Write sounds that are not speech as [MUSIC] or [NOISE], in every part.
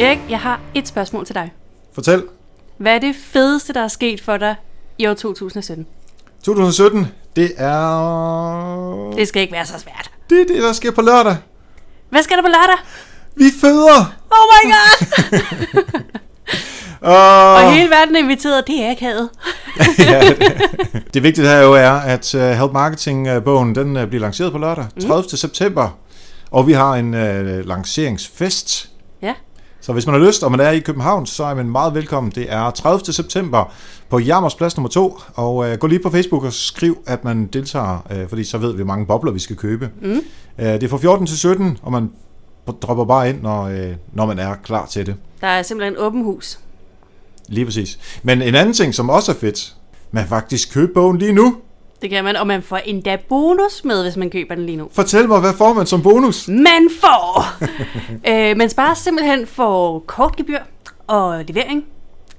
Erik, jeg har et spørgsmål til dig. Fortæl. Hvad er det fedeste, der er sket for dig i år 2017? 2017, det er... Det skal ikke være så svært. Det er det, der sker på lørdag. Hvad skal der på lørdag? Vi føder! Oh my god! [LAUGHS] Og, Og hele verden er inviteret, det er akavet. [LAUGHS] ja, det vigtige her jo er, at uh, Help Marketing-bogen den uh, bliver lanceret på lørdag, 30. Mm. september. Og vi har en uh, lanceringsfest. Så hvis man har lyst, og man er i København, så er man meget velkommen. Det er 30. september på Jammers Plads nummer 2. Og uh, gå lige på Facebook og skriv, at man deltager, uh, fordi så ved vi, hvor mange bobler vi skal købe. Mm. Uh, det er fra 14 til 17, og man dropper bare ind, når, uh, når man er klar til det. Der er simpelthen åben hus. Lige præcis. Men en anden ting, som også er fedt, man faktisk købe bogen lige nu. Det kan man, og man får endda bonus med, hvis man køber den lige nu. Fortæl mig, hvad får man som bonus? Man får! [LAUGHS] øh, man sparer simpelthen for kortgebyr og levering,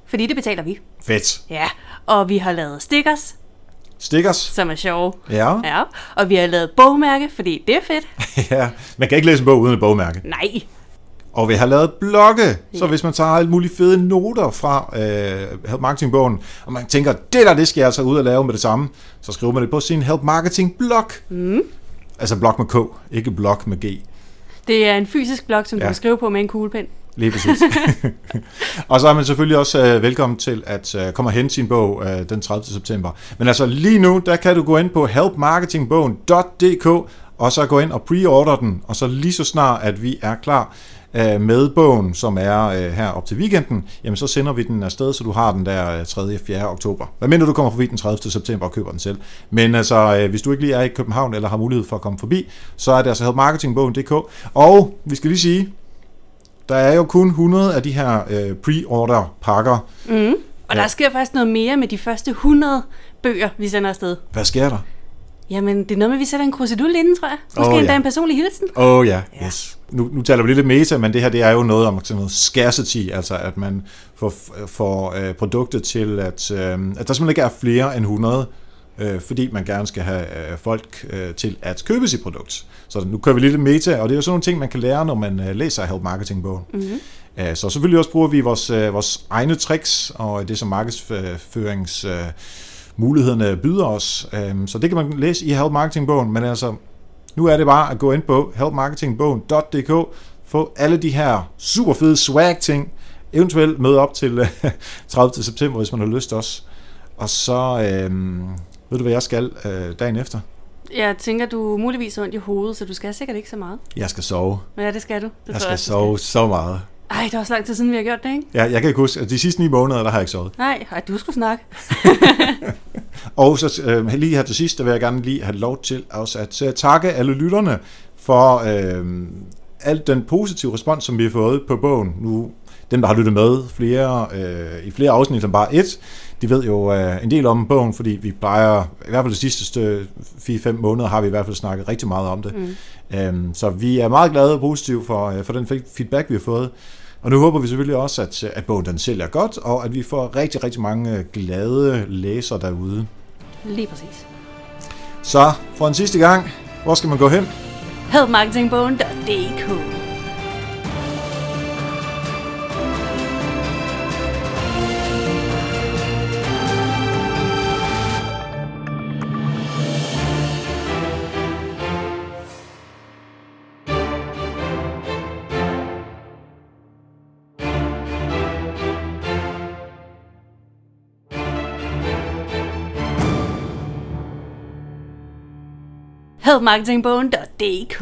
fordi det betaler vi. Fedt. Ja, og vi har lavet stickers, Stickers. som er sjove. Ja. Ja, og vi har lavet bogmærke, fordi det er fedt. [LAUGHS] ja. Man kan ikke læse en bog uden et bogmærke. Nej, Og vi har lavet blogge, så Ja. hvis man tager alle mulige fede noter fra øh, Marketing-bogen, og man tænker, det der, det skal jeg altså ud og lave med det samme, så skriver man det på sin Help Marketing-blog. Mm. Altså blog med K, ikke blog med G. det er en fysisk blog, som ja. du kan skrive på med en kuglepen. Lige præcis. [LAUGHS] [LAUGHS] og så er man selvfølgelig også øh, velkommen til at øh, komme og hente sin bog øh, den 30. september. Men altså lige nu, der kan du gå ind på helpmarketingbogen.dk og så gå ind og pre-order den, og så lige så snart, at vi er klar øh, med bogen, som er øh, her op til weekenden, jamen så sender vi den afsted, så du har den der øh, 3. og 4. oktober. Hvad mindre du kommer forbi den 30. september og køber den selv. Men altså, øh, hvis du ikke lige er i København eller har mulighed for at komme forbi, så er det altså helpmarketingbogen.dk. Og vi skal lige sige, der er jo kun 100 af de her øh, pre-order pakker. Mm. Og der sker faktisk noget mere med de første 100 bøger, vi sender afsted. Hvad sker der? Jamen, det er noget med, at vi sætter en krusedul inden, tror jeg. Måske Åh, endda ja. en personlig hilsen. Åh oh, ja, Ja. yes. Nu, nu taler vi lidt meta, men det her det er jo noget om sådan noget scarcity, altså at man får, får øh, produktet til, at, øh, at der simpelthen ikke er flere end 100, øh, fordi man gerne skal have øh, folk øh, til at købe sit produkt. Så nu kører vi lidt meta, og det er jo sådan nogle ting, man kan lære, når man øh, læser Help Marketing-bogen. Mm-hmm. Så selvfølgelig også bruger vi vores, øh, vores egne tricks og det, som markedsførings øh, mulighederne byder os. Øh, Så det kan man læse i Help Marketing-bogen, men altså, nu er det bare at gå ind på helpmarketingbogen.dk, få alle de her super fede swag-ting, eventuelt møde op til øh, [LAUGHS] 30. september, hvis man har lyst også. Og så, øh, ved du hvad jeg skal øh, dagen efter? Jeg tænker, du muligvis har ondt i hovedet, så du skal sikkert ikke så meget. Jeg skal sove. Ja, det skal du. Det Jeg skal du sove så meget. Ej, det er også lang tid siden, vi har gjort det, ikke? Ja, jeg kan ikke huske, at de sidste ni måneder, der har jeg ikke sovet. Nej, ej, du skulle snakke. [LAUGHS] Og så øh, lige her til sidst, der vil jeg gerne lige have lov til også at øh, takke alle lytterne for øh, al den positive respons, som vi har fået på bogen. Nu, dem, der har lyttet med flere, øh, i flere afsnit end bare et, de ved jo øh, en del om bogen, fordi vi plejer, i hvert fald de sidste 4-5 måneder, har vi i hvert fald snakket rigtig meget om det. Mm. Øhm, så vi er meget glade og positive for, øh, for den feedback, vi har fået. Og nu håber vi selvfølgelig også, at, at bogen den sælger godt, og at vi får rigtig, rigtig mange øh, glade læsere derude. Lige præcis. Så for en sidste gang, hvor skal man gå hen? Helpmarketingbogen.dk Helpmarketingbogen.dk